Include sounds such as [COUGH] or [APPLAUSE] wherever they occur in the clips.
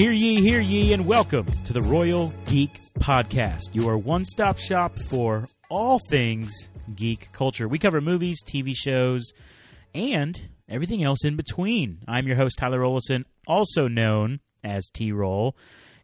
Hear ye, hear ye, and welcome to the Royal Geek Podcast, your one stop shop for all things geek culture. We cover movies, TV shows, and everything else in between. I'm your host, Tyler Rollison, also known as T Roll,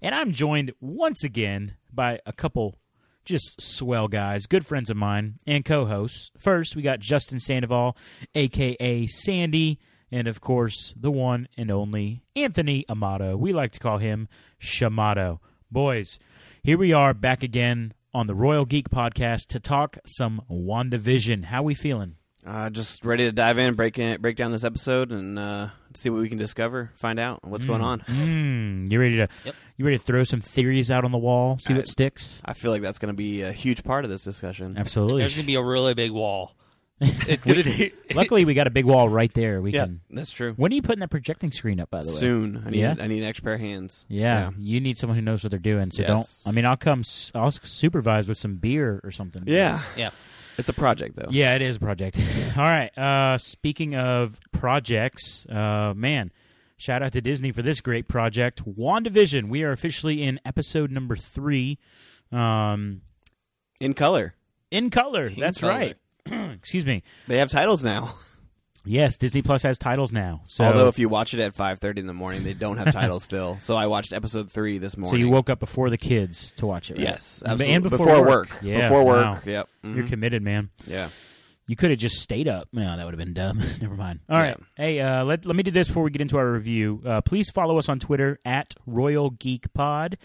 and I'm joined once again by a couple just swell guys, good friends of mine, and co hosts. First, we got Justin Sandoval, aka Sandy and of course the one and only Anthony Amato. We like to call him Shamato. Boys, here we are back again on the Royal Geek Podcast to talk some WandaVision. How we feeling? Uh, just ready to dive in, break in, break down this episode, and uh, see what we can discover, find out what's going on. Mm, you ready to Yep. you ready to throw some theories out on the wall, see I- what sticks? I feel like that's going to be a huge part of this discussion. Absolutely. There's gonna be a really big wall. [LAUGHS] It's gonna be [LAUGHS] Luckily, we got a big wall right there. We Yeah. can. That's true. When are you putting that projecting screen up? By the way, Soon, I need Yeah? I need an extra pair of hands. Yeah, you need someone who knows what they're doing. So Yes. don't. I mean, I'll come. s- I'll supervise with some beer or something. yeah, yeah. It's a project though. Yeah, it is a project. [LAUGHS] All right. Uh, speaking of projects, uh, man, shout out to Disney for this great project, WandaVision. We are officially in episode number three, um, in color. in color. In That's color. right. [CLEARS THROAT] Excuse me. They have titles now. Yes, Disney Plus has titles now. So, Although if you watch it at five thirty in the morning, they don't have titles still. So I watched episode three this morning. [LAUGHS] so you woke up before the kids to watch it. Right? Yes, And absolutely. before, work. Yeah, before work. wow. Yep. You're Mhm. committed, man. yeah. You could have just stayed up. No, that would have been dumb. [LAUGHS] Never mind. All right. Yeah. Hey, uh, let, let me do this before we get into our review. Uh, please follow us on Twitter at Royal Geek Pod.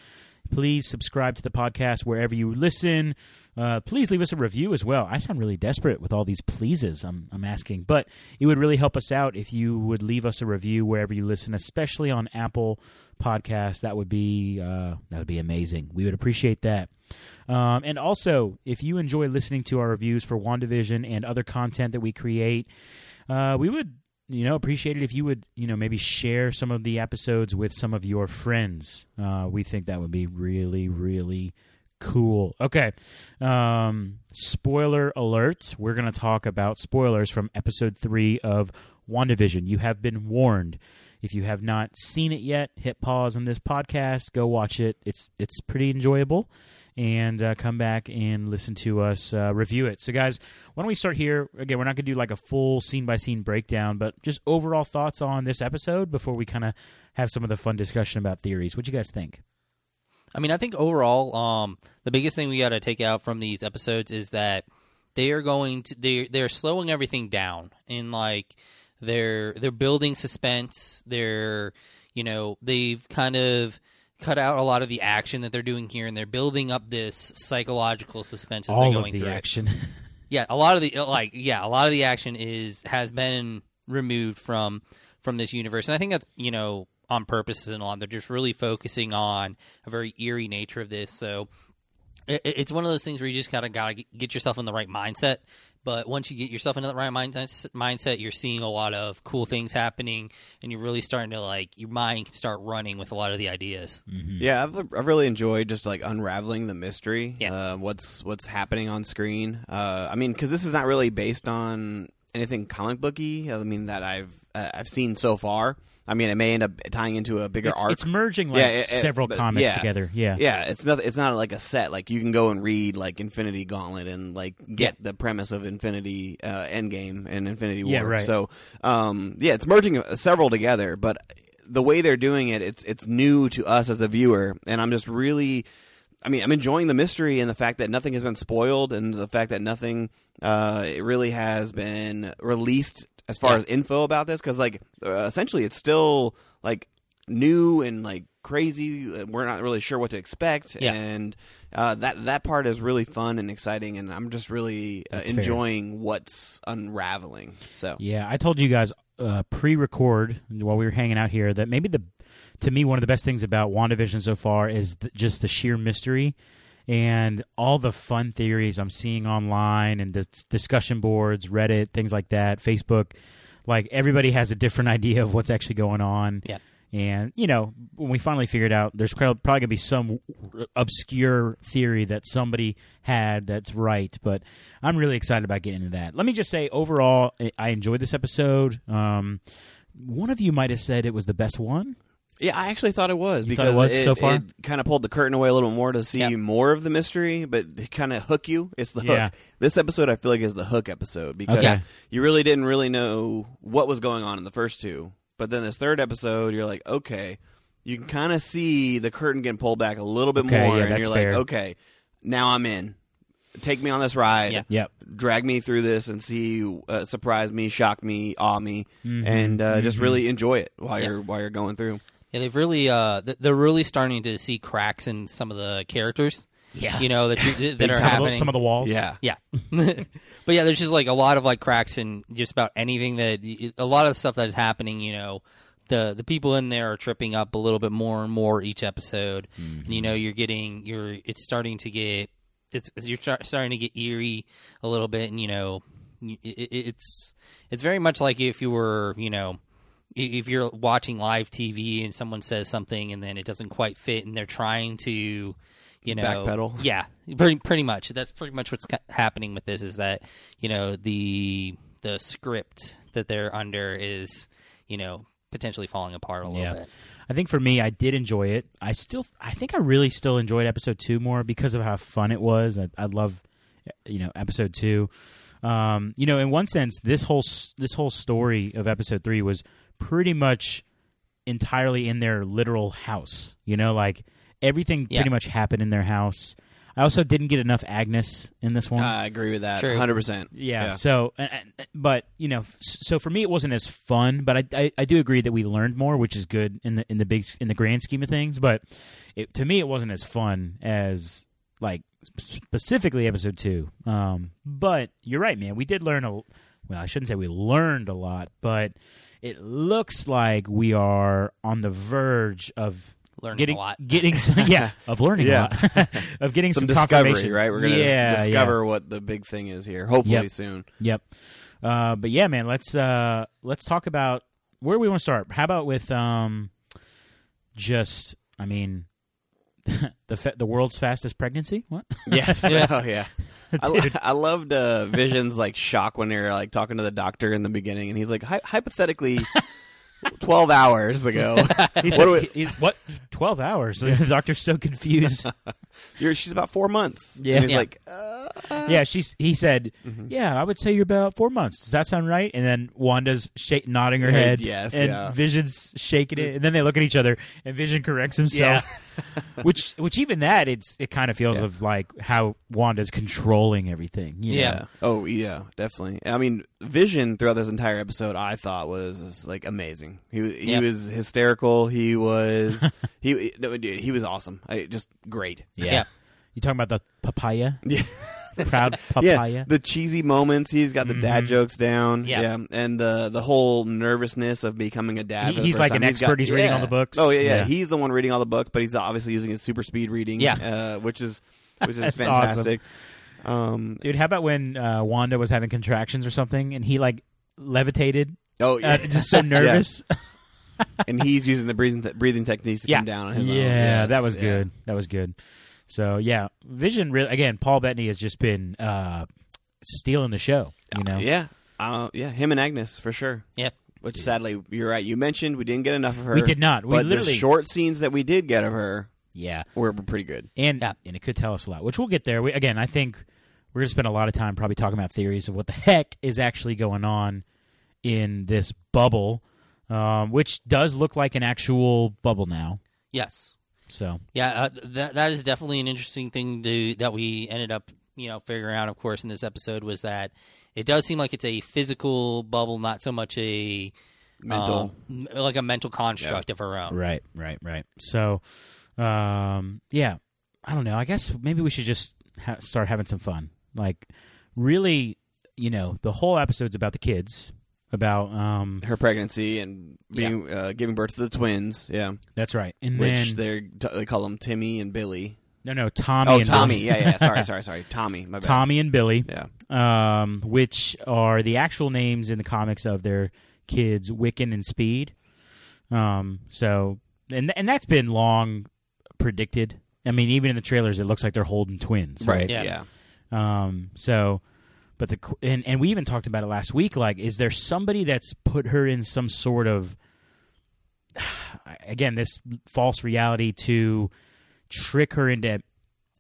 Please subscribe to the podcast wherever you listen. Uh, please leave us a review as well. I sound really desperate with all these pleases I'm, I'm asking, but it would really help us out if you would leave us a review wherever you listen, especially on Apple Podcasts. That would be uh, that would be amazing. We would appreciate that. Um, and also, if you enjoy listening to our reviews for WandaVision and other content that we create, uh, we would, you know, appreciate it if you would, you know, maybe share some of the episodes with some of your friends. Uh, we think that would be really, really cool. Okay. Um, spoiler alert. We're going to talk about spoilers from episode three of WandaVision. You have been warned. If you have not seen it yet, hit pause on this podcast. Go watch it. It's it's pretty enjoyable, and uh, come back and listen to us uh, review it. So, guys, why don't we start here? Again, we're not going to do like a full scene by scene breakdown, but just overall thoughts on this episode before we kind of have some of the fun discussion about theories. What do you guys think? I mean, I think overall, um, the biggest thing we got to take out from these episodes is that they are going to they they're slowing everything down and like they're they're building suspense. They're you know they've kind of cut out a lot of the action that they're doing here, and they're building up this psychological suspense as they're All going of the through action. [LAUGHS] yeah a lot of the like yeah a lot of the action is has been removed from from this universe and i think that's you know on purpose and on they're just really focusing on a very eerie nature of this so it's one of those things where you just kind of got to get yourself in the right mindset but once you get yourself into the right mind- mindset you're seeing a lot of cool things happening and you're really starting to like your mind can start running with a lot of the ideas Yeah, I've, I've really enjoyed just like unraveling the mystery. Yeah. Uh, what's what's happening on screen? Uh, I mean, because this is not really based on anything comic booky. I mean that I've uh, I've seen so far. I mean, it may end up tying into a bigger it's, arc. it's merging like Yeah, it- it- several but- comics yeah. together. Yeah. yeah, it's not it's not like a set. Like you can go and read like Infinity Gauntlet and like get the premise of Infinity uh, Endgame and Infinity War. Yeah, right. So, um, yeah, it's merging uh, several together, but the way they're doing it, it's it's new to us as a viewer, and I'm just really. I mean, I'm enjoying the mystery and the fact that nothing has been spoiled, and the fact that nothing uh, it really has been released as far Yeah. as info about this. Because, like, uh, essentially, it's still like new and like crazy. We're not really sure what to expect, Yeah. and uh, that that part is really fun and exciting. And I'm just really uh, That's fair. enjoying what's unraveling. So, Yeah, I told you guys uh, pre-record while we were hanging out here that maybe the to me one of the best things about WandaVision so far is th- just the sheer mystery and all the fun theories I'm seeing online and dis- discussion boards, Reddit, things like that, Facebook. Like everybody has a different [LAUGHS] idea of what's actually going on. Yeah. And you know, when we finally figured out, there's probably going to be some obscure theory that somebody had that's right. But I'm really excited about getting into that. Let me just say, overall, I- I enjoyed this episode. Um, one of you might have said it was the best one. Yeah, I actually thought it was You because it was it, so far? kind of pulled the curtain away a little bit more to see Yep. more of the mystery, but kind of hook you. It's the hook. Yeah. This episode, I feel like, is the hook episode because Okay. you really didn't really know what was going on in the first two, but then this third episode, you're like, okay, you can kind of see the curtain getting pulled back a little bit Okay, more, yeah, and that's you're fair. like, okay, now I'm in. Take me on this ride. Yeah. Yep. Drag me through this and see, uh, surprise me, shock me, awe me, Mhm, and uh, just mhm. really enjoy it while Yeah. you're while you're going through. Yeah, they've really uh, they're really starting to see cracks in some of the characters. Yeah. You know that you, that [LAUGHS] are some, of the, some of the walls. Yeah. Yeah, [LAUGHS] but yeah, there's just like a lot of like cracks in just about anything that a lot of the stuff that is happening. You know, the the people in there are tripping up a little bit more and more each episode, and you know you're getting you're it's starting to get it's you're start, starting to get eerie a little bit, and you know it, it- it's it's very much like if you were you know i- if you're watching live TV and someone says something and then it doesn't quite fit and they're trying to you know Backpedal. yeah pretty pretty much that's pretty much what's happening with this is that you know the the script that they're under is you know potentially falling apart a little Yeah. bit I think for me, I did enjoy it. I still, I think I really still enjoyed episode two more because of how fun it was. I, I love, you know, episode two. Um, you know, in one sense, this whole this whole story of episode three was pretty much entirely in their literal house. You know, like everything Yeah. pretty much happened in their house. I also didn't get enough Agnes in this one. I agree with that. True. Hundred percent. Yeah. So, and- and- but you know, so for me, it wasn't as fun. But I, I, I do agree that we learned more, which is good in the in the big in the grand scheme of things. But it, to me, it wasn't as fun as like specifically episode two. Um, but you're right, man. We did learn a. Well, I shouldn't say we learned a lot, but it looks like we are on the verge of learning getting a lot getting some, [LAUGHS] yeah of learning Yeah. a lot [LAUGHS] of getting Some, some, discovery, confirmation. right? We're gonna dis- yeah, yeah. discover what the big thing is here. Hopefully Yep. soon. Yep. Uh, but yeah, man, let's uh, let's talk about where we want to start. How about with um, just I mean, [LAUGHS] the fa- the world's fastest pregnancy. What? Yes. Yeah. oh yeah. I, [LAUGHS] I loved uh, Vision's like shock when they're like talking to the doctor in the beginning, and he's like, Hy- hypothetically, twelve hours ago, [LAUGHS] He what, said, we- he- what? Twelve hours. The doctor's so confused. [LAUGHS] you're, she's about four months. Yeah. and he's Yeah. like, uh, yeah, she's. He said, Mm-hmm. "Yeah, I would say you're about four months. Does that sound right?" And then Wanda's shake, nodding her Uh, head. yes, and yeah. Vision's shaking it, and then they look at each other, and Vision corrects himself. [LAUGHS] which, which even that, it's it kind of feels Yeah. of like how Wanda's controlling everything. you know? Yeah. Oh yeah, definitely. I mean, Vision throughout this entire episode, I thought was like amazing. He was- he Yep. was hysterical. He was [LAUGHS] he no, dude, he was awesome. I, just great. Yeah. Yeah. You talking about the papaya? Yeah. Proud [LAUGHS] Yeah, papaya? the cheesy moments. He's got the dad Mhm. jokes down. Yeah. and the the whole nervousness of becoming a dad. He- he's like time. an He's expert. He's reading all the books. Oh yeah, yeah, Yeah. He's the one reading all the books, but he's obviously using his super speed reading. Yeah. uh, which is [LAUGHS] which is That's fantastic. Um, Dude, how about when uh, Wanda was having contractions or something and he like levitated? Oh Uh, just so [LAUGHS] nervous. [LAUGHS] and he's using the breathing breathing techniques to Yeah. come down on his own. yeah, Yes, that was yeah. good. That was good. So yeah, Vision really again. Paul Bettany has just been uh, stealing the show. You know, Yeah, uh, yeah, him and Agnes for sure. Yep. Which sadly, you're right. You mentioned we didn't get enough of her. we did not. We but literally, the short scenes that we did get of her yeah, were pretty good. and Yeah. and it could tell us a lot, which we'll get there. We, again, I think we're gonna spend a lot of time probably talking about theories of what the heck is actually going on in this bubble, um, which does look like an actual bubble now. yes So Yeah, uh, that that is definitely an interesting thing to that we ended up you know figuring out. Of course, in this episode was that it does seem like it's a physical bubble, not so much a Mental. um, like a mental construct of her own. Right, right, right. So, um, yeah, I don't know. I guess maybe we should just ha- start having some fun. Like, really, you know, the whole episode's about the kids. About um, her pregnancy and being uh, giving birth to the twins. Yeah, that's right. And which then they call them Timmy and Billy. no, no, Tommy. oh, and Tommy. Billy. yeah, yeah. Sorry, [LAUGHS] sorry, sorry. Tommy. My bad. Tommy and Billy, Yeah. um, which are the actual names in the comics of their kids, Wiccan and Speed. Um, so and and that's been long predicted. I mean, even in the trailers, it looks like they're holding twins, right? Yeah. Yeah. Um, so, but the and and we even talked about it last week. Like, is there somebody that's put her in some sort of [SIGHS] again this false reality to trick her into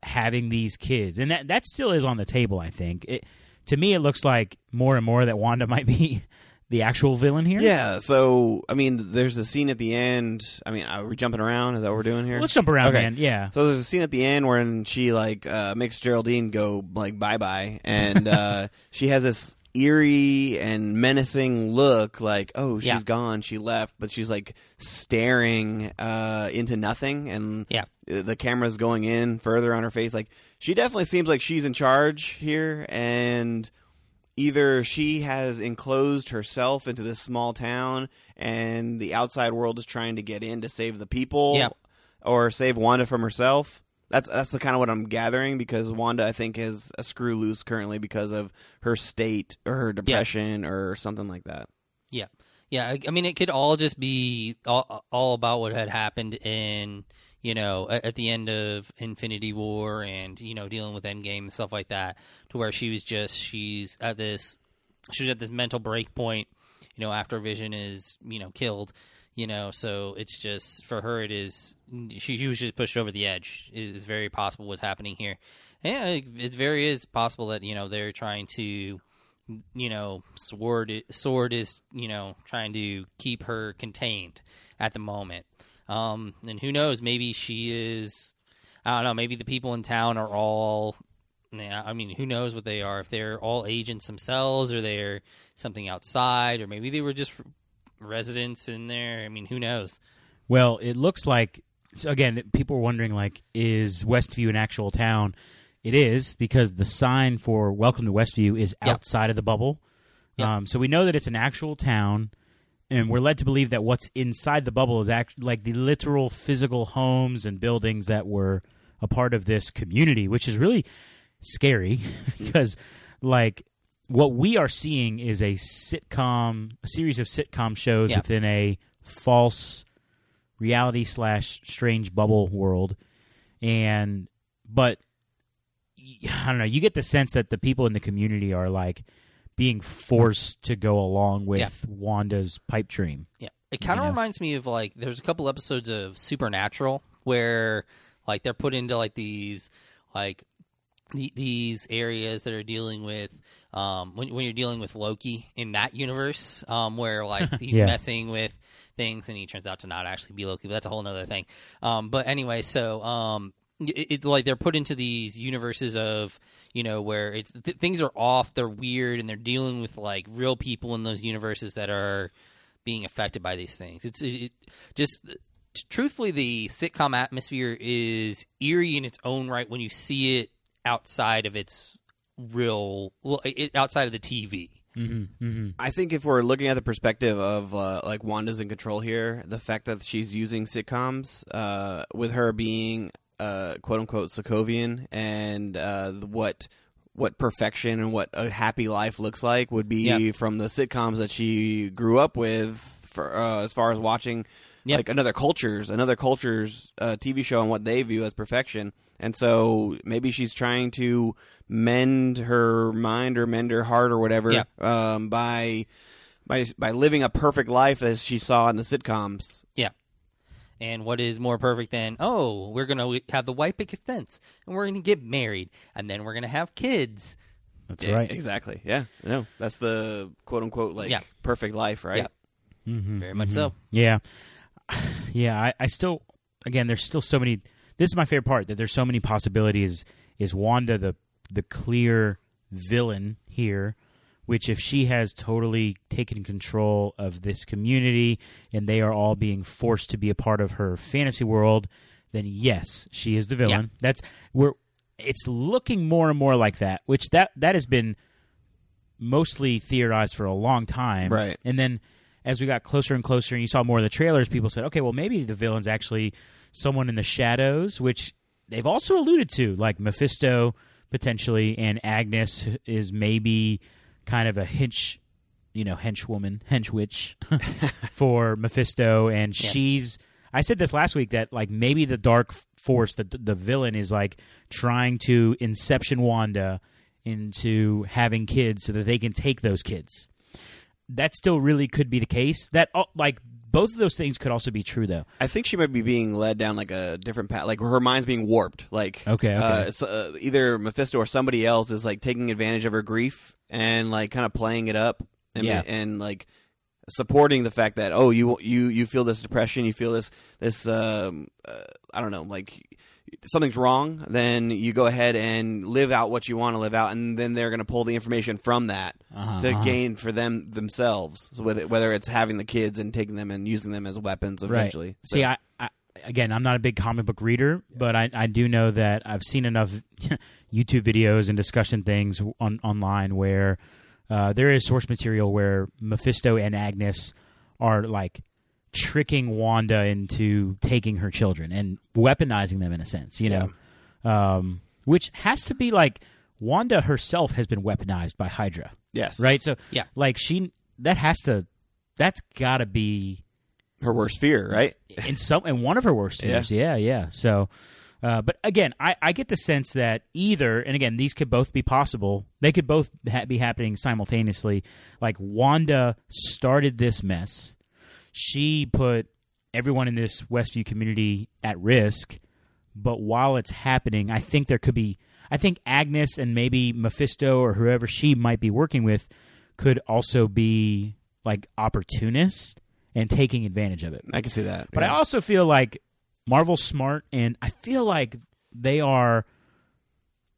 having these kids, and that that still is on the table. I think it to me it looks like more and more that Wanda might be [LAUGHS] the actual villain here. Yeah, so I mean, there's a scene at the end. I mean, are we jumping around? Is that what we're doing here? Let's jump around, Okay. man. Yeah. So there's a scene at the end where she like uh, makes Geraldine go like bye bye, and uh, [LAUGHS] she has this eerie and menacing look, like oh she's Yeah. gone, she left, but she's like staring uh, into nothing, and Yeah. the camera's going in further on her face. Like she definitely seems like she's in charge here, and either she has enclosed herself into this small town, and the outside world is trying to get in to save the people, Yeah. or save Wanda from herself. That's that's the kind of what I'm gathering because Wanda I think is a screw loose currently because of her state or her depression or something like that. Yeah, yeah. I, I mean, it could all just be all, all about what had happened in you know at, at the end of Infinity War and you know dealing with Endgame and stuff like that, to where she was just she's at this she's at this mental break point, you know, after Vision is you know killed. You know, so it's just for her. It is she, she was just pushed over the edge. It is very possible what's happening here. Yeah, uh, it, it very is possible that you know they're trying to you know, sword sword is you know trying to keep her contained at the moment. Um, and who knows? Maybe she is. I don't know. Maybe the people in town are all. Yeah, I mean, who knows what they are? If they're all agents themselves, or they're something outside, or maybe they were just residents in there. I mean, who knows? Well, it looks like so again. People were wondering, like, is Westview an actual town? It is because the sign for "Welcome to Westview" is Yep. outside of the bubble. Yep. Um, so we know that it's an actual town, and we're led to believe that what's inside the bubble is act- like the literal physical homes and buildings that were a part of this community, which is really scary [LAUGHS] because, like, what we are seeing is a sitcom, a series of sitcom shows Yeah. within a false reality slash strange bubble world, and but I don't know. You get the sense that the people in the community are like being forced to go along with Yeah. Wanda's pipe dream. Yeah, it kind of You know? reminds me of like there's a couple episodes of Supernatural where like they're put into like these like the, these areas that are dealing with um when when you're dealing with Loki in that universe um where like [LAUGHS] he's Yeah. messing with things and he turns out to not actually be Loki, but that's a whole nother thing. Um, but anyway, so um. It, it, like they're put into these universes of you know where it's th- things are off they're weird and they're dealing with like real people in those universes that are being affected by these things. It's it, it- just truthfully the sitcom atmosphere is eerie in its own right when you see it outside of its real well it, outside of the TV. Mm-hmm, mm-hmm. I think if we're looking at the perspective of uh, like Wanda's in control here, the fact that she's using sitcoms, uh, with her being uh, quote unquote Sokovian, and uh, what what perfection and what a happy life looks like would be Yeah. from the sitcoms that she grew up with. For uh, as far as watching Yeah. like another cultures, another cultures uh, TV show and what they view as perfection, and so maybe she's trying to mend her mind or mend her heart or whatever Yeah. um, by by by living a perfect life as she saw in the sitcoms. Yeah. And what is more perfect than oh we're gonna have the white picket fence and we're gonna get married and then we're gonna have kids. That's Yeah, right. Exactly. Yeah. No, that's the quote unquote like Yeah. perfect life, right? Yeah. Mm-hmm, Very much so. Yeah, [SIGHS] yeah. I, I still, again, there's still so many. This is my favorite part that there's so many possibilities. Is Wanda the the clear villain here? Which, if she has totally taken control of this community and they are all being forced to be a part of her fantasy world, then yes, she is the villain. That's we're. It's looking more and more like that. Which that that has been mostly theorized for a long time. Right. And then as we got closer and closer and you saw more of the trailers, people said, okay, well, maybe the villain's actually someone in the shadows, which they've also alluded to, like Mephisto potentially, and Agnes is maybe kind of a hench, you know, henchwoman, henchwitch [LAUGHS] for Mephisto. And Yeah. she's. I said this last week that like maybe the dark force, the the villain is like trying to inception Wanda into having kids so that they can take those kids. That still really could be the case. That oh, like both of those things could also be true, though. I think she might be being led down like a different path. Like her mind's being warped. Like Okay, okay. Uh, it's, uh, either Mephisto or somebody else is like taking advantage of her grief and like kind of playing it up and Yeah. and like supporting the fact that oh you you you feel this depression, you feel this this um, uh, I don't know like something's wrong, then you go ahead and live out what you want to live out, and then they're going to pull the information from that Uh-huh, to uh-huh. gain for them themselves. So whether whether it's having the kids and taking them and using them as weapons eventually. Right. So- See, I, I again, I'm not a big comic book reader, but I, I do know that I've seen enough [LAUGHS] YouTube videos and discussion things on online where uh, there is source material where Mephisto and Agnes are like tricking Wanda into taking her children and weaponizing them in a sense, you know, um, which has to be like Wanda herself has been weaponized by Hydra, yes, right? So, Yeah. like she that has to that's got to be her worst fear, right? in some in one of her worst Yeah. fears. Yeah, yeah. So, uh, but again, I, I get the sense that either, and again, these could both be possible. They could both ha- be happening simultaneously. Like Wanda started this mess. She put everyone in this Westview community at risk. But while it's happening, I think there could be. I think Agnes and maybe Mephisto or whoever she might be working with could also be like opportunists and taking advantage of it. I can see that. But yeah. I also feel like Marvel's smart, and I feel like they are.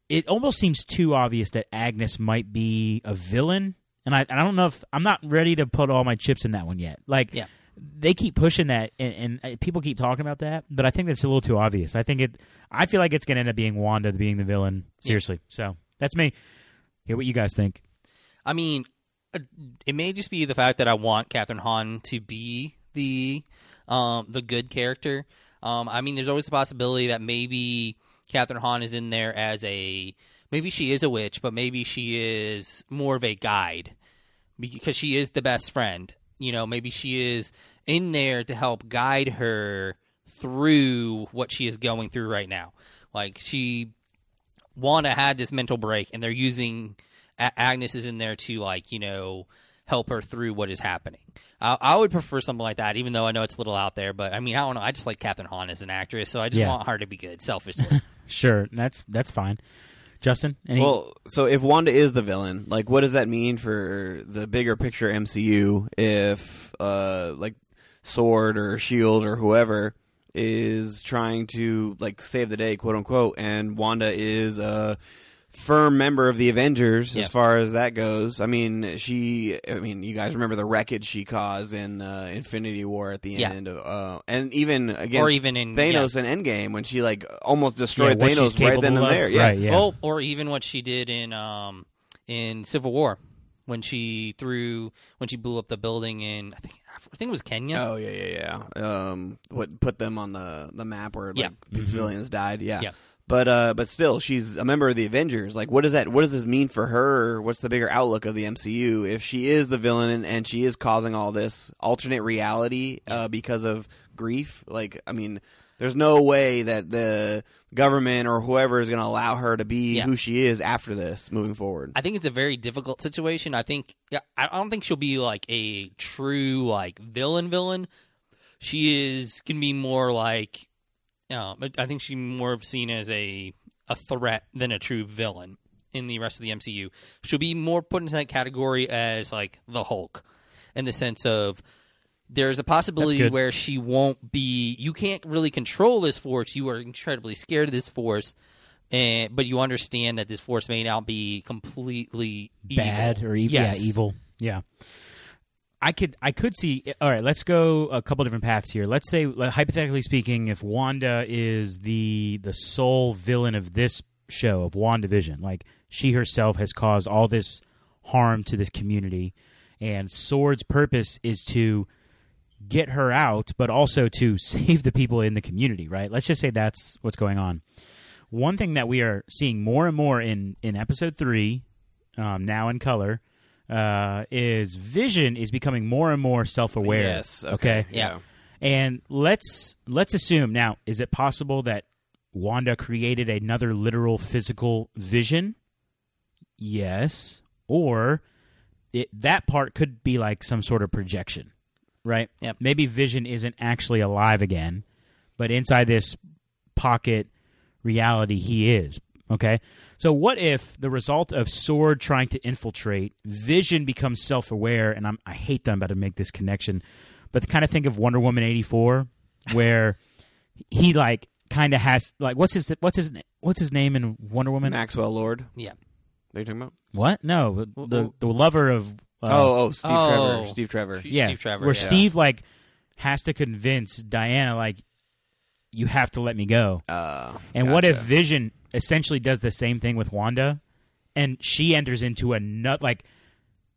It almost seems too obvious that Agnes might be a villain, and I, I don't know if I'm not ready to put all my chips in that one yet. Like, Yeah. They keep pushing that, and, and uh, people keep talking about that, but I think that's a little too obvious. I think it. I feel like it's going to end up being Wanda being the villain. Seriously, so that's me. Hear what you guys think. I mean, uh, it may just be the fact that I want Kathryn Hahn to be the um, the good character. Um, I mean, there's always the possibility that maybe Kathryn Hahn is in there as a maybe she is a witch, but maybe she is more of a guide because she is the best friend. You know, maybe she is in there to help guide her through what she is going through right now. Like she Wanda had this mental break, and they're using A- Agnes is in there to like you know help her through what is happening. I, I would prefer something like that, even though I know it's a little out there. But I mean, I don't know. I just like Kathryn Hahn as an actress, so I just Yeah. want her to be good, selfishly. [LAUGHS] Sure, that's that's fine. Justin, any? Well, so if Wanda is the villain, like, what does that mean for the bigger picture MCU? If, uh, like, Sword or Shield or whoever is trying to like save the day, quote unquote, and Wanda is a firm member of the Avengers Yeah. as far as that goes. I mean, she. I mean, you guys remember the wreckage she caused in uh, Infinity War at the Yeah. end of, uh, and even against Or even in- Thanos and Endgame when she like almost destroyed Yeah, what she's Thanos right then capable and of. there. Yeah. Right, yeah. Well, or even what she did in um in Civil War when she threw when she blew up the building in I think I think it was Kenya. Oh yeah, yeah, yeah. Um, what put them on the the map where like Yeah. civilians died? Yeah. Yeah. But uh, but still, she's a member of the Avengers. Like, what does that? What does this mean for her? What's the bigger outlook of the MCU if she is the villain and, and she is causing all this alternate reality uh, because of grief? Like, I mean, there's no way that the government or whoever is going to allow her to be Yeah. who she is after this, moving forward. I think it's a very difficult situation. I think I I don't think she'll be like a true like villain villain. She is can be more like um, I think she's more of seen as a a threat than a true villain in the rest of the MCU. She'll be more put into that category as like the Hulk in the sense of there's a possibility where she won't be you can't really control this force. You are incredibly scared of this force. And, but you understand that this force may not be completely bad evil. or evil. Yes. Yeah, evil. Yeah. I could I could see all right, let's go a couple different paths here. Let's say hypothetically speaking if Wanda is the the sole villain of this show of WandaVision, like she herself has caused all this harm to this community and Sword's purpose is to get her out but also to [LAUGHS] save the people in the community, right? Let's just say that's what's going on. One thing that we are seeing more and more in in episode 3 um, now in color uh, is Vision is becoming more and more self aware. Yes. Okay. Yeah. And let's let's assume now: is it possible that Wanda created another literal physical vision? Yes, or it, that part could be like some sort of projection. right? Yep. Maybe Vision isn't actually alive again, but inside this pocket reality, he is. Okay. So what if the result of Sword trying to infiltrate, Vision becomes self-aware, and I'm, I hate that I'm about to make this connection, but kind of think of Wonder Woman eighty four, where [LAUGHS] he like kind of has like what's his what's his what's his name in Wonder Woman? Maxwell Lord. Yeah. Are you talking about? What? No, Well, the the lover of uh, oh, oh, Steve Oh. Trevor. Steve Trevor. Yeah, Steve Trevor, where yeah. Steve like has to convince Diana like you have to let me go. Uh, And what if. Vision essentially does the same thing with Wanda, and she enters into a nut like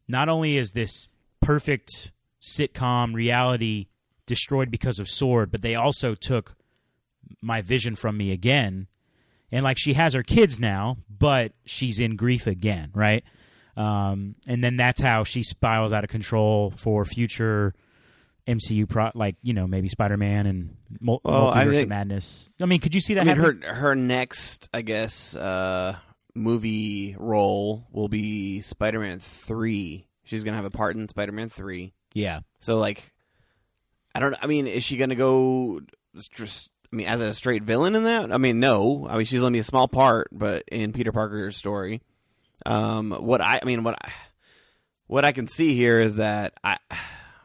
not only is this perfect sitcom reality destroyed because of Sword, but they also took my vision from me again. And like she has her kids now, but she's in grief again, right? Um, and then that's how she spirals out of control for future MCU pro, like you know maybe Spider Man and mul- Well, I multiverse of madness. I mean, could you see that? I mean, her her next, I guess, uh, movie role will be Spider Man three. She's gonna have a part in Spider Man three. yeah, So like, I don't. I mean, is she gonna go just? I mean, as a straight villain in that? I mean, no. I mean, she's gonna be a small part, but in Peter Parker's story. Um, what I, I mean, what I, what I can see here is that I,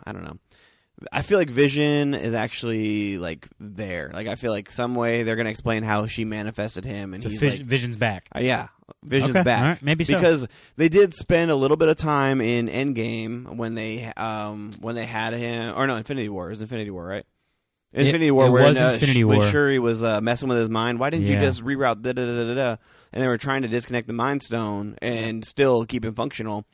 I don't know. I feel like Vision is actually like there. Like I feel like some way they're gonna explain how she manifested him, and so he's Vis- like, Vision's back. uh, yeah, Vision's Okay, back. right, maybe so. because they did spend a little bit of time in Endgame when they um when they had him or no Infinity War it was Infinity War right It- Infinity War it where was uh, Infinity Sh- when War. Shuri was uh, messing with his mind why didn't you just reroute da da da da da and they were trying to disconnect the Mind Stone and still keep him functional.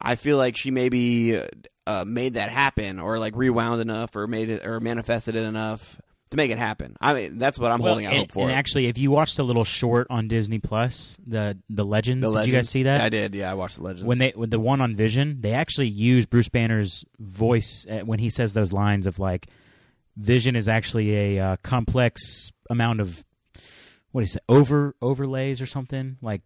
I feel like she maybe uh, made that happen or like rewound enough or made it or manifested it enough to make it happen. I mean that's what I'm Well, holding out and, hope for. and actually, if you watched the little short on Disney Plus, the the Legends, the did Legends, you guys see that? I did. Yeah, I watched the Legends. when they with the one on Vision, they actually use Bruce Banner's voice uh, when he says those lines of like, Vision is actually a uh, complex amount of what is it over overlays or something like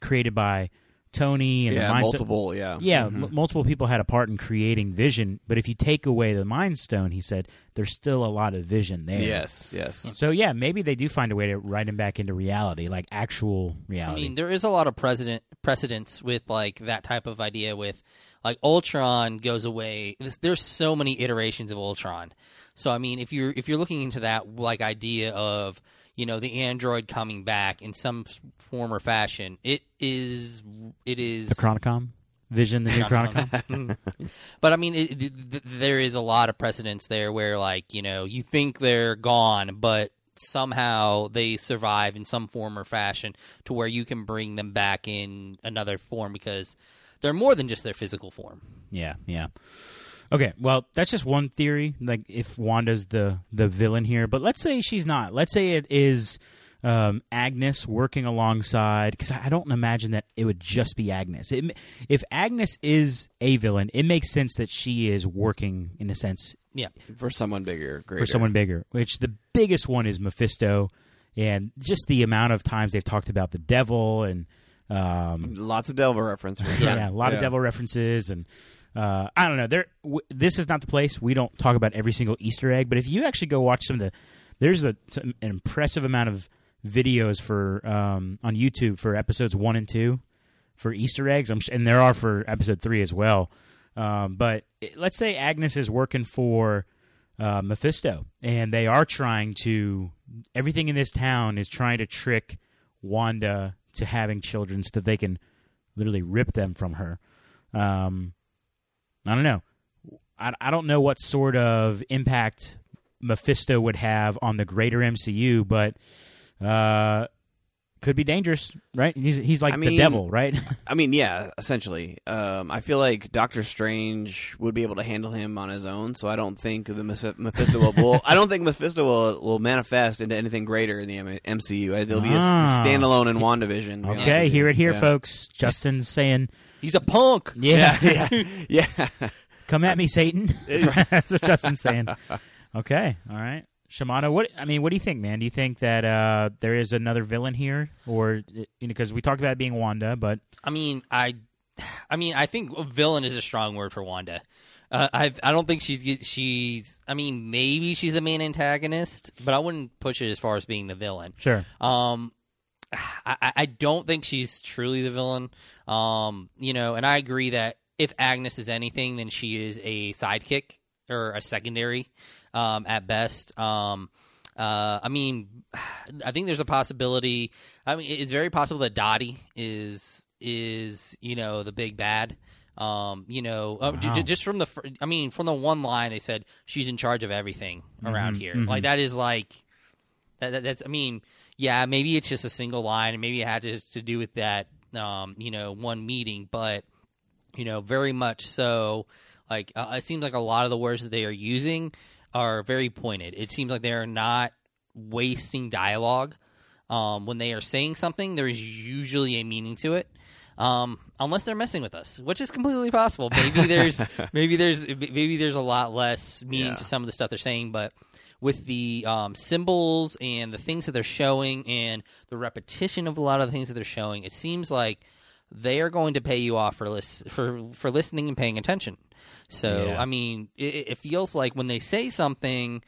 created by Tony and the yeah, mindset. multiple. Yeah, Yeah, Mhm. m- multiple people had a part in creating Vision, but if you take away the Mind Stone, he said there's still a lot of Vision there. Yes, yes. So yeah, maybe they do find a way to write him back into reality, like actual reality. I mean, there is a lot of precedent precedence with like that type of idea. With like Ultron goes away. There's, there's so many iterations of Ultron. So I mean, if you're if you're looking into that like idea of you know the android coming back in some form or fashion, it is it is the Chronicom, Vision, the new Chronicom. [LAUGHS] But I mean, it, it, there is a lot of precedence there where, like, you know, you think they're gone, but somehow they survive in some form or fashion to where you can bring them back in another form because they're more than just their physical form. Yeah, yeah. Okay, well, that's just one theory. Like if Wanda's the the villain here, but let's say she's not. Let's say it is um, Agnes working alongside. Because I don't imagine that it would just be Agnes. It, if Agnes is a villain, it makes sense that she is working in a sense Yeah. for someone bigger, greater. for someone bigger. Which the biggest one is Mephisto, and just the amount of times they've talked about the devil and. Um, Lots of devil reference. For sure. yeah, a lot of devil references and uh, I don't know. There, w- this is not the place. We don't talk about every single Easter egg, but if you actually go watch some of the, there's a an impressive amount of videos for um, on YouTube for episodes one and two for Easter eggs, I'm, and there are for episode three as well. Um, but it- let's say Agnes is working for uh, Mephisto, and they are trying to. Everything in this town is trying to trick Wanda to having children so that they can literally rip them from her. Um, I don't know. I, I don't know what sort of impact Mephisto would have on the greater MCU, but uh, could be dangerous, right? He's he's like I the mean- devil, right? [LAUGHS] I mean, yeah, essentially. Um, I feel like Doctor Strange would be able to handle him on his own, so I don't think the Mephisto will. will I don't think Mephisto will, will manifest into anything greater in the MCU. It'll be a, Ah. standalone in WandaVision. to okay, with hear it here, Yeah. folks. Justin's saying, He's a punk. yeah, Yeah, [LAUGHS] yeah, yeah. come at me, Satan. [LAUGHS] That's what Justin's saying. Okay, all right. Shamato, what I mean, what do you think, man? Do you think that uh, there is another villain here, or you know, because we talked about it being Wanda, but I mean, I, I mean, I think villain is a strong word for Wanda. Uh, I I don't think she's she's. I mean, maybe she's the main antagonist, but I wouldn't push it as far as being the villain. Sure. Um, I, I don't think she's truly the villain. Um, you know, and I agree that if Agnes is anything, then she is a sidekick or a secondary, um, at best. Um, uh, I mean, I think there's a possibility. I mean, it's very possible that Dottie is is you know the big bad. Um, you know, uh, Wow. j- just from the, fir- I mean, from the one line they said she's in charge of everything around Mhm, here. mhm. Like that is like that, that, that's. I mean, yeah, maybe it's just a single line, and maybe it had to, to do with that, um, you know, one meeting. But you know, very much so. Like uh, it seems like a lot of the words that they are using are very pointed. It seems like they are not wasting dialogue. Um, when they are saying something, there is usually a meaning to it. Um, unless they're messing with us, which is completely possible. Maybe [LAUGHS] there's maybe there's maybe there's a lot less meaning Yeah. to some of the stuff they're saying, but with the um, symbols and the things that they're showing and the repetition of a lot of the things that they're showing, it seems like they are going to pay you off for lis- for for listening and paying attention. So Yeah. I mean, it, it feels like when they say something,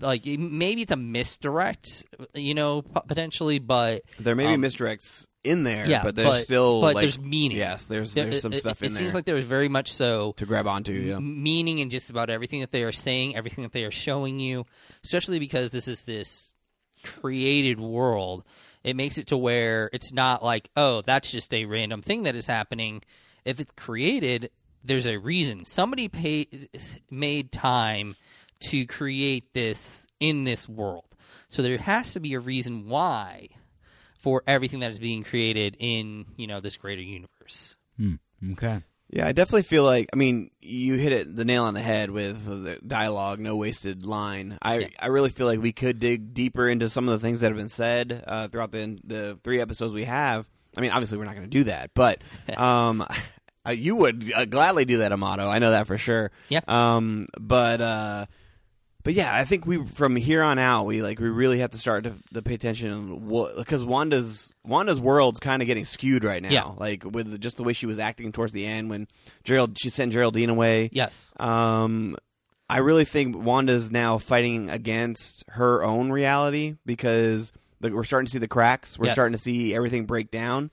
like maybe it's a misdirect, you know, potentially, but There may be Um, misdirects in there, yeah, but there's but- still but like, there's meaning. Yes, there's there- there's some it, stuff it, in it there seems like there is very much so to grab onto. Yeah, meaning in just about everything that they are saying, everything that they are showing you, especially because this is this created world. It makes it to where it's not like, oh, that's just a random thing that is happening. If it's created, there's a reason. Somebody paid made time to create this in this world. So there has to be a reason why for everything that is being created in, you know, this greater universe. Hmm. Okay. yeah. I definitely feel like. I mean, you hit it the nail on the head with the dialogue, no wasted line. I Yeah. I really feel like we could dig deeper into some of the things that have been said uh, throughout the the three episodes we have. I mean, obviously, we're not going to do that, but [LAUGHS] um, uh, you would uh, gladly do that, Amato. I know that for sure. Yeah. Um, but uh, but yeah, I think we from here on out we like we really have to start to, to pay attention because Wanda's Wanda's world's kind of getting skewed right now. Yeah. Like with just the way she was acting towards the end when Gerald she sent Geraldine away. Yes. Um, I really think Wanda's now fighting against her own reality because the, we're starting to see the cracks. We're Yes. starting to see everything break down,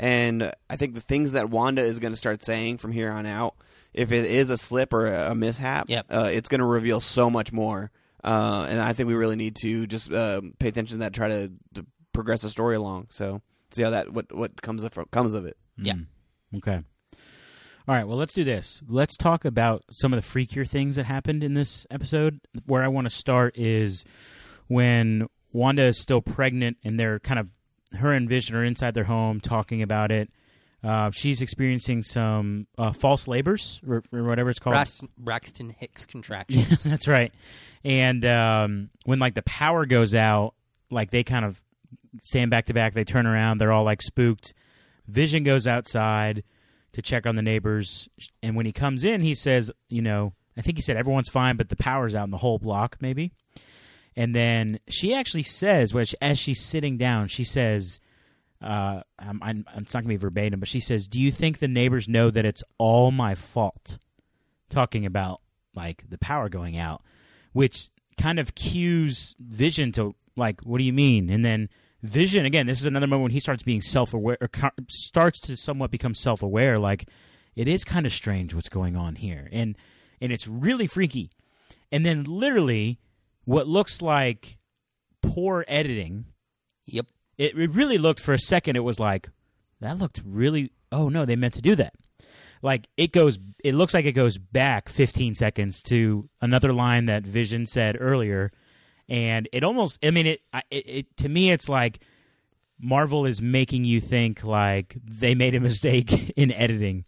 and I think the things that Wanda is going to start saying from here on out, if it is a slip or a, a mishap, Yep. uh, it's going to reveal so much more. Uh, and I think we really need to just uh, pay attention to that, try to, to progress the story along. So see how that what what comes of comes of it. Yeah. Mm. Okay. All right. Well, let's do this. Let's talk about some of the freakier things that happened in this episode. Where I want to start is when Wanda is still pregnant and they're kind of her and Vision are inside their home talking about it. Uh, she's experiencing some uh, false labors or, or whatever it's called. Brax- Braxton Hicks contractions. [LAUGHS] That's right. And um, when like the power goes out, like they kind of stand back to back. They turn around. They're all like spooked. Vision goes outside to check on the neighbors, and when he comes in, he says, "You know, I think he said everyone's fine, but the power's out in the whole block, maybe." And then she actually says, as she's sitting down, she says, uh, I'm, I'm, "It's not gonna be verbatim, but she says, do you think the neighbors know that it's all my fault?" Talking about like the power going out which kind of cues Vision to like, what do you mean? And then Vision again. This is another moment when he starts being self-aware, or starts to somewhat become self-aware. Like, it is kind of strange what's going on here, and and it's really freaky. And then literally, what looks like poor editing. Yep. It, it really looked for a second. It was like that looked really. Oh no, they meant to do that like it goes it looks like it goes back 15 seconds to another line that vision said earlier and it almost i mean it, it, it to me it's like marvel is making you think like they made a mistake [LAUGHS] in editing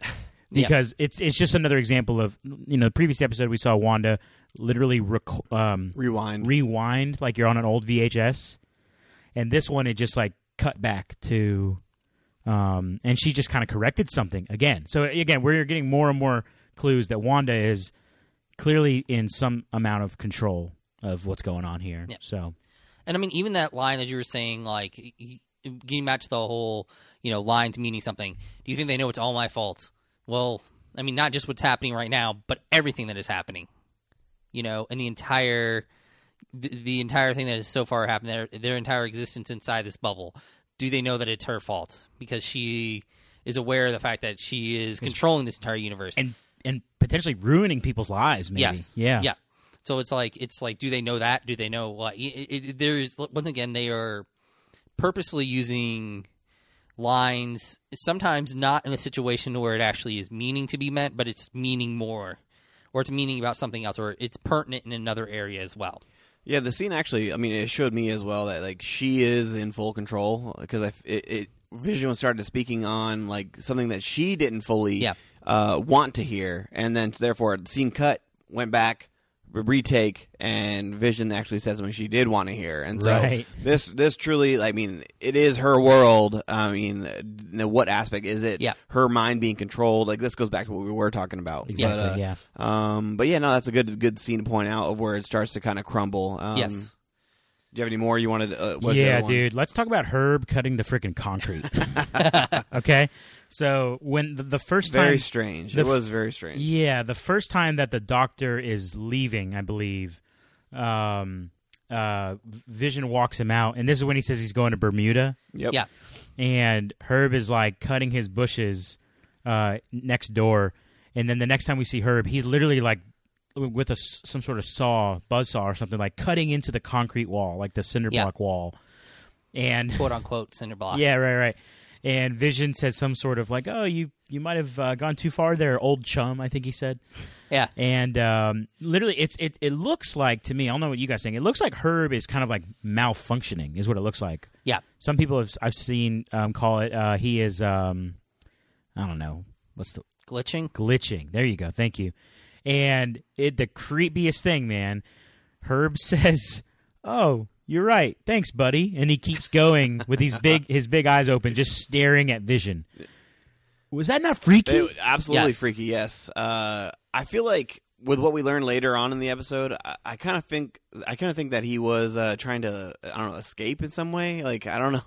Yeah. because it's it's just another example of you know the previous episode we saw wanda literally rec- um, Rewind. rewind like you're on an old VHS, and this one it just like cut back to, um, and she just kind of corrected something again. So again, we're getting more and more clues that Wanda is clearly in some amount of control of what's going on here. Yeah. So And I mean, even that line that you were saying, like y- y- getting back to the whole, you know, lines meaning something. Do you think they know it's all my fault? Well, I mean, not just what's happening right now, but everything that is happening. You know, and the entire the, the entire thing that has so far happened, their their entire existence inside this bubble. Do they know that it's her fault because she is aware of the fact that she is controlling this entire universe? and and potentially ruining people's lives. Maybe. Yes. Yeah. Yeah. So it's like it's like, do they know that? Do they know what? It, it, there's once again, they are purposely using lines. Sometimes not in a situation where it actually is meaning to be meant, but it's meaning more, or it's meaning about something else, or it's pertinent in another area as well. Yeah, the scene actually. I mean, it showed me as well that like she is in full control because I it, it Vision started speaking on like something that she didn't fully Yeah. uh, want to hear, and then therefore the scene cut, went back, retake, and Vision actually said something she did want to hear, and so Right. this this truly, I mean, it is her world. I mean, uh, what aspect is it? Yeah. her mind being controlled. Like this goes back to what we were talking about. Exactly. But, uh, yeah. um, but yeah, no, that's a good good scene to point out of where it starts to kind of crumble. Um, yes. Do you have any more you wanted? Uh, yeah, dude. Let's talk about Herb cutting the freaking concrete. [LAUGHS] [LAUGHS] okay. So when the, the first Very strange. the it was very strange. yeah, the first time that the doctor is leaving, I believe, um, uh, Vision walks him out, and this is when he says he's going to Bermuda, Yep. Yeah. and Herb is like cutting his bushes uh, next door, and then the next time we see Herb, he's literally like with a s- some sort of saw, buzz saw or something, like cutting into the concrete wall, like the cinder Yeah. block wall, and Quote unquote cinder block. [LAUGHS] yeah, right, right. And Vision says some sort of like, "Oh, you you might have uh, gone too far there, old chum." I think he said. Yeah. And um, literally, it's it it looks like to me. I don't know what you guys think. It looks like Herb is kind of like malfunctioning, is what it looks like. Yeah. Some people have I've seen um, call it uh, he is um, I don't know what's the Glitching. glitching. There you go. Thank you. And it the creepiest thing, man. Herb [LAUGHS] says, "Oh, you're right. Thanks, buddy." And he keeps going with these big his big eyes open, just staring at Vision. Was that not freaky? It- absolutely Yes. freaky. Yes. Uh, I feel like with what we learned later on in the episode, I, I kind of think I kind of think that he was uh, trying to I don't know escape in some way. Like I don't know.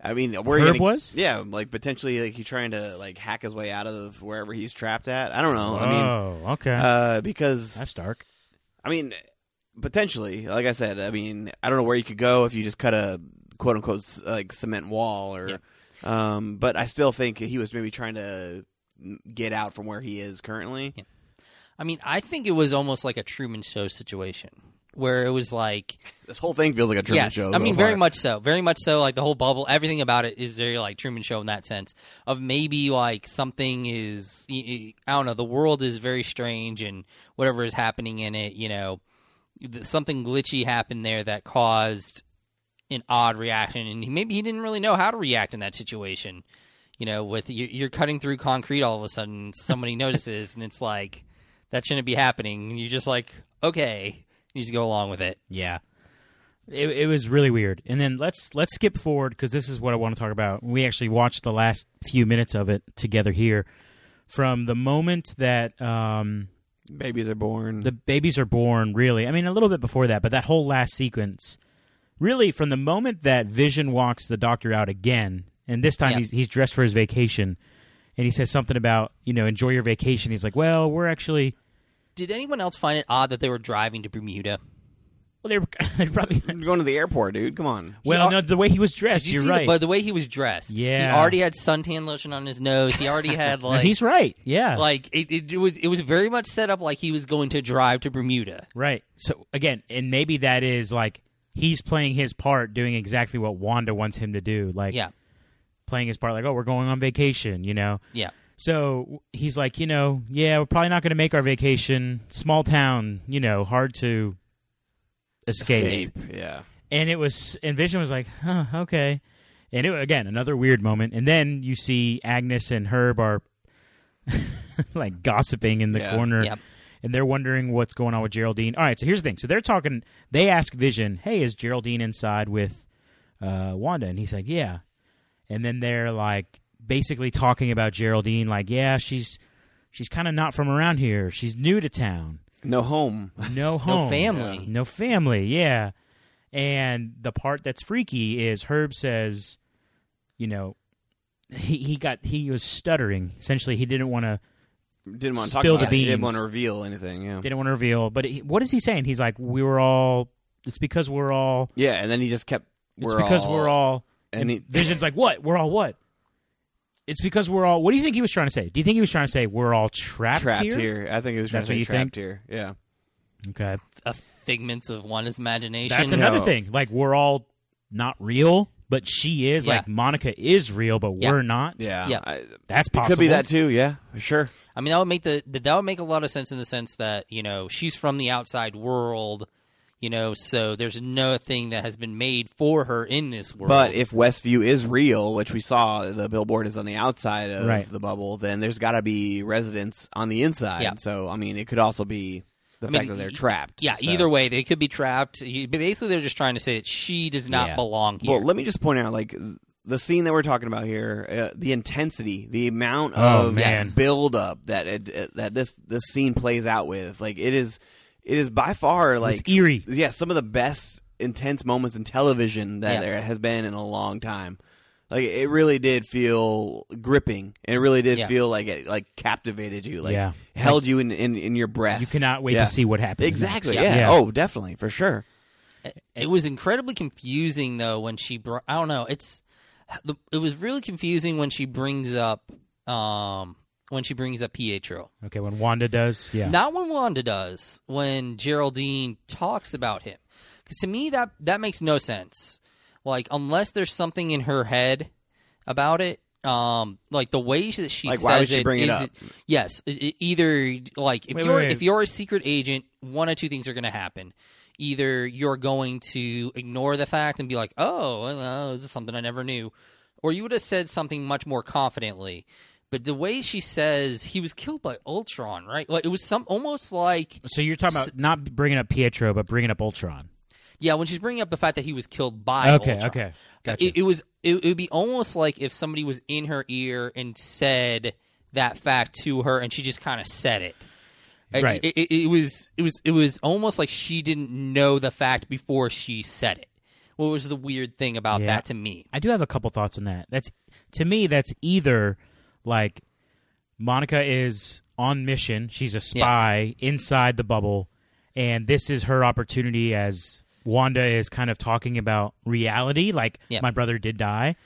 I mean, where Herb gonna, was? Yeah, like potentially like he's trying to like hack his way out of wherever he's trapped at. I don't know. I mean, oh, okay. uh, because That's dark. I mean, potentially, like I said, I mean, I don't know where you could go if you just cut a quote unquote like cement wall or, um, but I still think he was maybe trying to get out from where he is currently. Yeah. I mean, I think it was almost like a Truman Show situation where it was like This whole thing feels like a Truman yes, Show. I mean so very much so, very much so. Like the whole bubble, everything about it is very like Truman Show in that sense of maybe like something is I don't know. The world is very strange, and whatever is happening in it, you know, something glitchy happened there that caused an odd reaction, and he, maybe he didn't really know how to react in that situation. You know, with you- you're cutting through concrete all of a sudden, somebody [LAUGHS] notices, and it's like that shouldn't be happening. And you're just like, okay, you just go along with it. Yeah. It, it was really weird. And then let's let's skip forward because this is what I want to talk about. We actually watched the last few minutes of it together here. From the moment that um, babies are born. the babies are born, really. I mean, a little bit before that, but that whole last sequence, really, from the moment that Vision walks the doctor out again, and this time Yeah. he's he's dressed for his vacation, and he says something about you know enjoy your vacation. He's like, well, we're actually Did anyone else find it odd that they were driving to Bermuda? Well, they're, [LAUGHS] they're probably [LAUGHS] You're going to the airport, dude. Come on. well, al- no, the way he was dressed. Did you you're see right. the, but the way he was dressed? Yeah. he already had suntan lotion on his nose. He already had [LAUGHS] like he's right. Yeah, like it, it, it was it was very much set up like he was going to drive to Bermuda. right. So again, and maybe that is like he's playing his part, doing exactly what Wanda wants him to do. Like Yeah, playing his part, like oh, we're going on vacation, you know. yeah, So he's like, you know, yeah, we're probably not going to make our vacation. Small town, you know, hard to escape. Yeah. And it was, and Vision was like, huh, okay. And it, again, another weird moment. And then you see Agnes and Herb are [LAUGHS] like gossiping in the Yeah. corner. yeah. And they're wondering what's going on with Geraldine. All right, so here's the thing. So they're talking, they ask Vision, hey, is Geraldine inside with uh, Wanda? And he's like, yeah. And then they're like basically talking about Geraldine, like, yeah, she's she's kind of not from around here. She's new to town. No home. No [LAUGHS] home. family. No family, yeah. And the part that's freaky is Herb says, you know, he, he got he was stuttering. Essentially, he didn't want to didn't want to talk Spill about the it. He didn't want to reveal anything. Yeah, didn't want to reveal. But he, what is he saying? He's like, we were all. It's because we're all. yeah, and then he just kept. It's because all, we're all. and And he- Vision's like, what? We're all what? It's because we're all. What do you think he was trying to say? Do you think he was trying to say we're all trapped, trapped here? here. I think it was trying That's to what say trapped think? here. Yeah, Okay, A figments of one's imagination. that's another No. thing. Like we're all not real, but she is. Yeah. Like Monica is real, but Yeah. we're not. yeah, Yeah. I- That's it possible. could be that too. Yeah, sure. I mean, that would make the that would make a lot of sense in the sense that you know she's from the outside world, you know, so there's nothing that has been made for her in this world. But if Westview is real, which we saw, the billboard is on the outside of Right. the bubble, then there's got to be residents on the inside. Yeah. So, I mean, it could also be the I fact mean, that they're trapped. yeah, So- either way, they could be trapped. But Basically, they're just trying to say that she does not Yeah. belong here. Well, let me just point out, like the scene that we're talking about here, uh, the intensity, the amount Oh, of man. build up that it, uh, that this this scene plays out with, like it is, it is by far It was like eerie. yeah, some of the best intense moments in television that Yeah. there has been in a long time. Like it really did feel gripping, and it really did Yeah. feel like it like captivated you, like Yeah. held you in, in in your breath. You cannot wait Yeah. to see what happens. Exactly. next. Yeah. Oh, definitely for sure. It was incredibly confusing though when she br- I don't know it's it was really confusing when she brings up um when she brings up Pietro Okay, when Wanda does, yeah. not when Wanda does when Geraldine talks about him because to me that that makes no sense like unless there's something in her head about it um like the way that she Like, says why would she it bring it is- up? yes i- i- either like if Wait, you're wait, wait. if you're a secret agent one of two things are going to happen either you're going to ignore the fact and be like oh well, this is something i never knew or you would have said something much more confidently but the way she says he was killed by ultron right like it was some almost like So you're talking about not bringing up Pietro, but bringing up Ultron. yeah when she's bringing up the fact that he was killed by Okay, Ultron. okay, gotcha. it, it was it, it would be almost like if somebody was in her ear and said that fact to her and she just kind of said it It- Right. It, it, it was it was it was almost like she didn't know the fact before she said it. What was the weird thing about Yeah. that to me? I do have a couple thoughts on that. That's to me, that's either like Monica is on mission; she's a spy inside the bubble, and this is her opportunity as Wanda is kind of talking about reality. Like Yeah. my brother did die.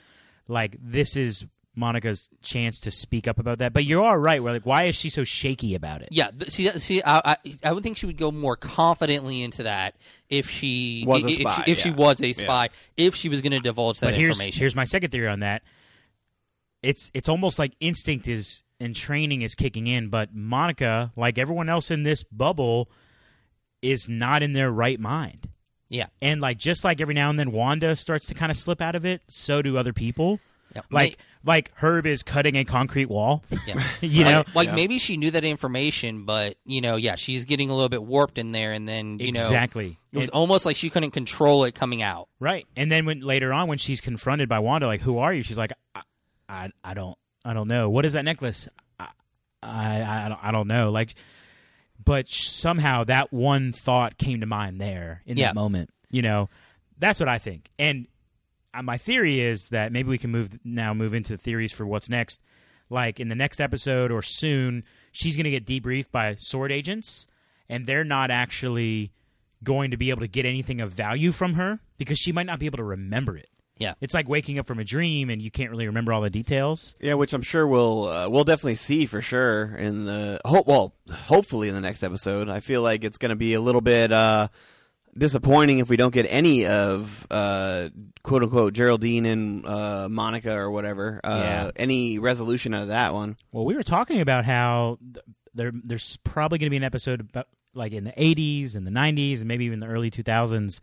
Like this is Monica's chance to speak up about that. But you are all right. We're like, why is she so shaky about it? Yeah, see, see, I, I, I would think she would go more confidently into that if she Was a spy, If, she yeah. was a spy, if she was going to divulge that but here's information. here's my second theory on that. It's it's almost like instinct is and training is kicking in, but Monica, like everyone else in this bubble, is not in their right mind. yeah, And like just like every now and then Wanda starts to kind of slip out of it, so do other people. yeah. Like like Herb is cutting a concrete wall. May- yeah. [LAUGHS] you know? like, like Yeah. maybe she knew that information, but you know, yeah, she's getting a little bit warped in there, and then you know, exactly. it was And- almost like she couldn't control it coming out. Right. And then when later on when she's confronted by Wanda, like, who are you? She's like, I, I, don't, I don't know. What is that necklace? I, I, I don't, I don't know. Like, but somehow that one thought came to mind there in Yeah. that moment. You know, that's what I think. And uh, my theory is that maybe we can move now move into theories for what's next. Like in the next episode or soon, she's going to get debriefed by sword agents, and they're not actually going to be able to get anything of value from her because she might not be able to remember it. Yeah. It's like waking up from a dream and you can't really remember all the details. Yeah, which I'm sure we'll uh, we'll definitely see for sure in the hope. Well, hopefully in the next episode. I feel like it's going to be a little bit uh, disappointing if we don't get any of uh, quote unquote Geraldine and uh, Monica or whatever. Uh, Yeah. Any resolution out of that one? Well, we were talking about how th- there there's probably going to be an episode about like in the 80s and the 90s and maybe even the early 2000s.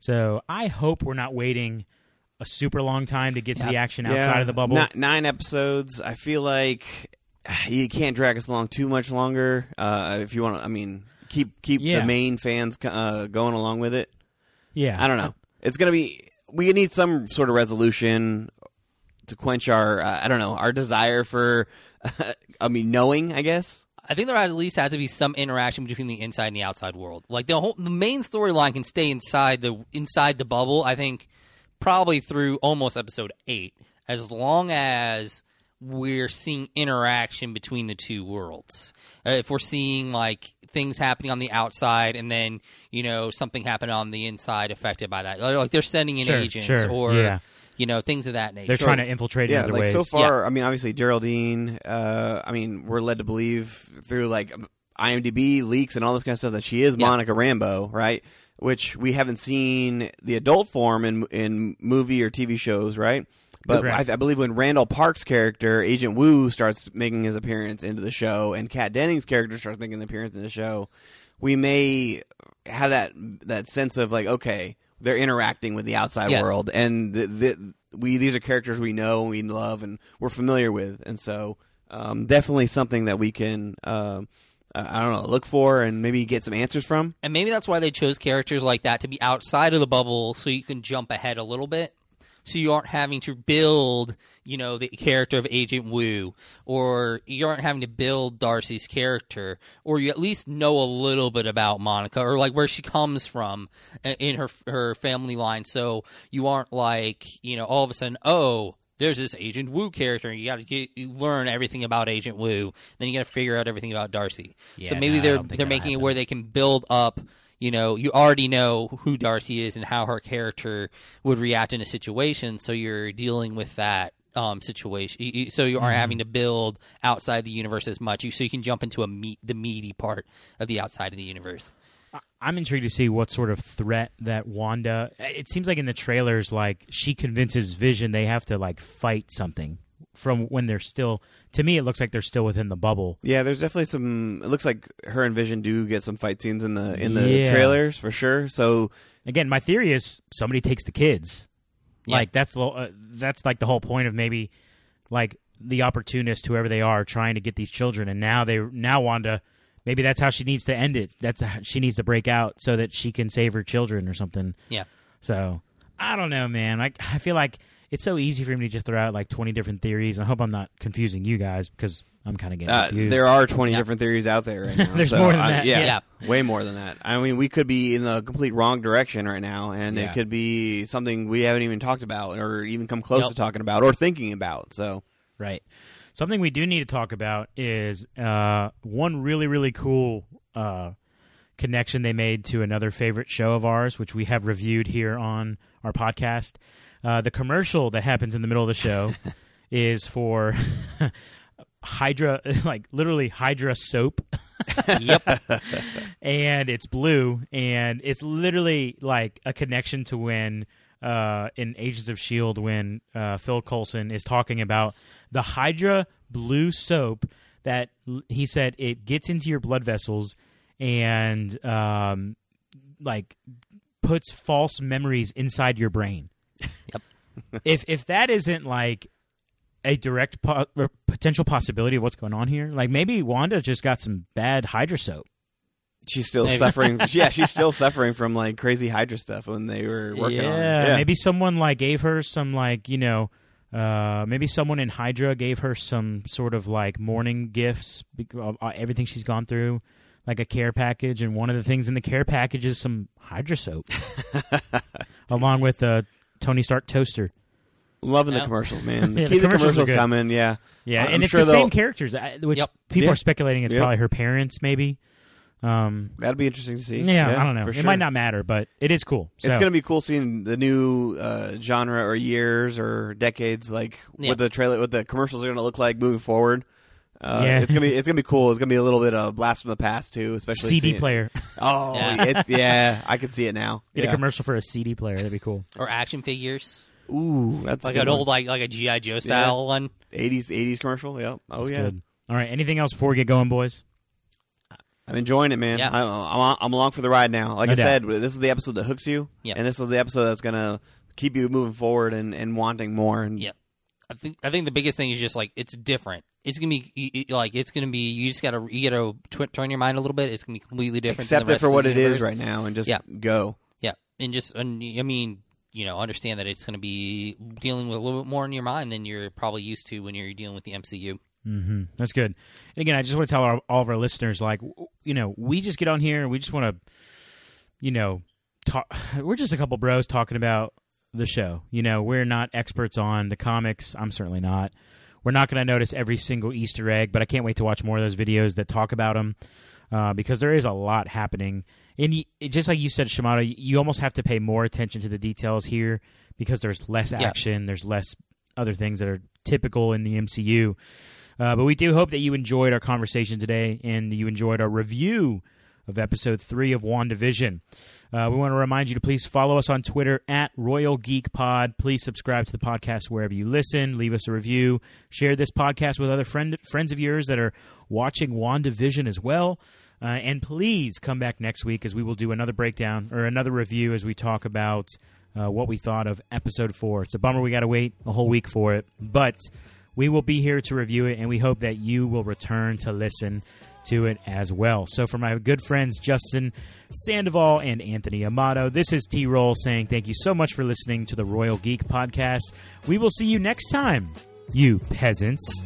So I hope we're not waiting a super long time to get to the action outside of the bubble. Ni- nine episodes. I feel like you can't drag us along too much longer. Uh, if you want to, I mean, keep keep Yeah. the main fans uh, going along with it. yeah, I don't know. It's gonna be. We need some sort of resolution to quench our. Uh, I don't know our desire for. [LAUGHS] I mean, knowing. I guess. I think there at least has to be some interaction between the inside and the outside world. Like the whole, the main storyline can stay inside the inside the bubble. I think probably through almost episode eight, as long as we're seeing interaction between the two worlds. Uh, if we're seeing like things happening on the outside and then you know something happened on the inside affected by that, like they're sending in Sure, agents sure, or yeah. you know things of that nature. They're trying to infiltrate in yeah, other like ways. so far, I mean, obviously Geraldine. Uh, I mean, we're led to believe through like IMDb leaks and all this kind of stuff that she is Yeah. Monica Rambeau, right? Which we haven't seen the adult form in in movie or TV shows, right? But Correct. I, I believe when Randall Park's character Agent Wu starts making his appearance into the show, and Kat Dennings' character starts making an appearance in the show, we may have that that sense of like, okay, they're interacting with the outside Yes. world, and the, the, we these are characters we know, we love, and we're familiar with, and so um, definitely something that we can, uh, I don't know, look for and maybe get some answers from. and maybe that's why they chose characters like that to be outside of the bubble so you can jump ahead a little bit so you aren't having to build you know the character of agent wu or you aren't having to build darcy's character or you at least know a little bit about monica or like where she comes from uh, in her her family line so you aren't like you know all of a sudden oh there's this Agent Wu character, and you got to learn everything about Agent Wu. Then you got to figure out everything about Darcy. Yeah, so maybe no, they're they're making it where they can build up. You know, you already know who Darcy is and how her character would react in a situation. So you're dealing with that um, situation. So you aren't Mm-hmm. having to build outside the universe as much. You so you can jump into a meat the meaty part of the outside of the universe. I'm intrigued to see what sort of threat that Wanda. It seems like in the trailers, like she convinces Vision they have to like fight something from when they're still. To me, it looks like they're still within the bubble. Yeah, there's definitely some. It looks like her and Vision do get some fight scenes in the in the Yeah. trailers for sure. So Again, my theory is somebody takes the kids. Yeah. Like that's the uh, that's like the whole point of maybe like the opportunist, whoever they are, trying to get these children, and now they now Wanda. Maybe that's how she needs to end it. That's how she needs to break out so that she can save her children or something. Yeah. So I don't know, man. Like I feel like it's so easy for me to just throw out like twenty different theories. I hope I'm not confusing you guys because I'm kind of getting uh, confused. there are 20 Yeah. different theories out there right [LAUGHS] now. There's So, more than uh, that, Yeah, yeah. way more than that. I mean, we could be in the complete wrong direction right now, and Yeah. it could be something we haven't even talked about, or even come close Yep. to talking about, or thinking about. So Right. Something we do need to talk about is uh, one really, really cool uh, connection they made to another favorite show of ours, which we have reviewed here on our podcast. Uh, the commercial that happens in the middle of the show [LAUGHS] is for [LAUGHS] Hydra, [LAUGHS] like literally Hydra soap. yep. and it's blue, and it's literally like a connection to when uh, in Agents of Shield when uh, Phil Coulson is talking about the Hydra blue soap that he said it gets into your blood vessels and um, like puts false memories inside your brain. [LAUGHS] Yep. [LAUGHS] if if that isn't like a direct po- potential possibility of what's going on here, like maybe Wanda just got some bad Hydra soap. she's still Maybe. suffering. [LAUGHS] yeah, she's still suffering from like crazy Hydra stuff when they were working yeah, on. it. Yeah, maybe someone like gave her some like you know, uh, maybe someone in Hydra gave her some sort of like morning gifts, bec- uh, everything she's gone through, like a care package, and one of the things in the care package is some Hydra soap, [LAUGHS] along with a Tony Stark toaster. loving the Yeah. commercials, man. [LAUGHS] Yeah, the Keep the commercials are commercials good. coming. Yeah, Yeah, I'm and it's sure the same they'll- characters, uh, which Yep. people Yeah. are speculating it's Yep. probably her parents, maybe. Um, that'd be interesting to see. yeah, I don't know. for It sure. might not matter, but it is cool. So, It's gonna be cool seeing the new uh, genre or years or decades, like Yeah. what the trailer, what the commercials are gonna look like moving forward. Uh, Yeah. it's gonna be it's gonna be cool. It's gonna be a little bit of blast from the past too, especially CD seeing- player. [LAUGHS] Oh, Yeah. it's yeah, I can see it now. Get yeah. a commercial for a CD player. That'd be cool. Or action figures, Ooh, that's like a an good old like like a GI Joe style one. eighties eighties commercial. Yep. Oh That's yeah, good. All right. Anything else before we get going, boys? I'm enjoying it, man. Yeah. I'm, I'm I'm along for the ride now. Like No I doubt. said, this is the episode that hooks you, Yep. and this is the episode that's gonna keep you moving forward and, and wanting more. And Yep. I think I think the biggest thing is just like it's different. It's gonna be y- y- like it's gonna be you just gotta you gotta tw- turn your mind a little bit. It's gonna be completely different. than accept the it for of what it is right now, and just Yeah. go. Yeah, and just and, I mean you know understand that it's gonna be dealing with a little bit more in your mind than you're probably used to when you're dealing with the MCU. Mm-hmm. That's good. And again, I just want to tell our, all of our listeners, like, w- you know, we just get on here and we just want to, you know, talk. [SIGHS] We're just a couple bros talking about the show. You know, we're not experts on the comics. I'm certainly not. we're not going to notice every single Easter egg, but I can't wait to watch more of those videos that talk about them uh, because there is a lot happening. And y- just like you said, Shamato, you almost have to pay more attention to the details here because there's less Yeah. action, there's less other things that are typical in the MCU. Uh, but we do hope that you enjoyed our conversation today and you enjoyed our review of episode three of WandaVision. Uh, we want to remind you to please follow us on Twitter at Royal Geek Pod. Please subscribe to the podcast wherever you listen. Leave us a review. Share this podcast with other friend, friends of yours that are watching WandaVision as well. Uh, and please come back next week as we will do another breakdown or another review as we talk about uh, what we thought of episode four. It's a bummer we got to wait a whole week for it, but we will be here to review it, and we hope that you will return to listen to it as well. So, for my good friends Justin Sandoval and Anthony Amato, this is T Roll saying thank you so much for listening to the Royal Geek Podcast. We will see you next time, you peasants.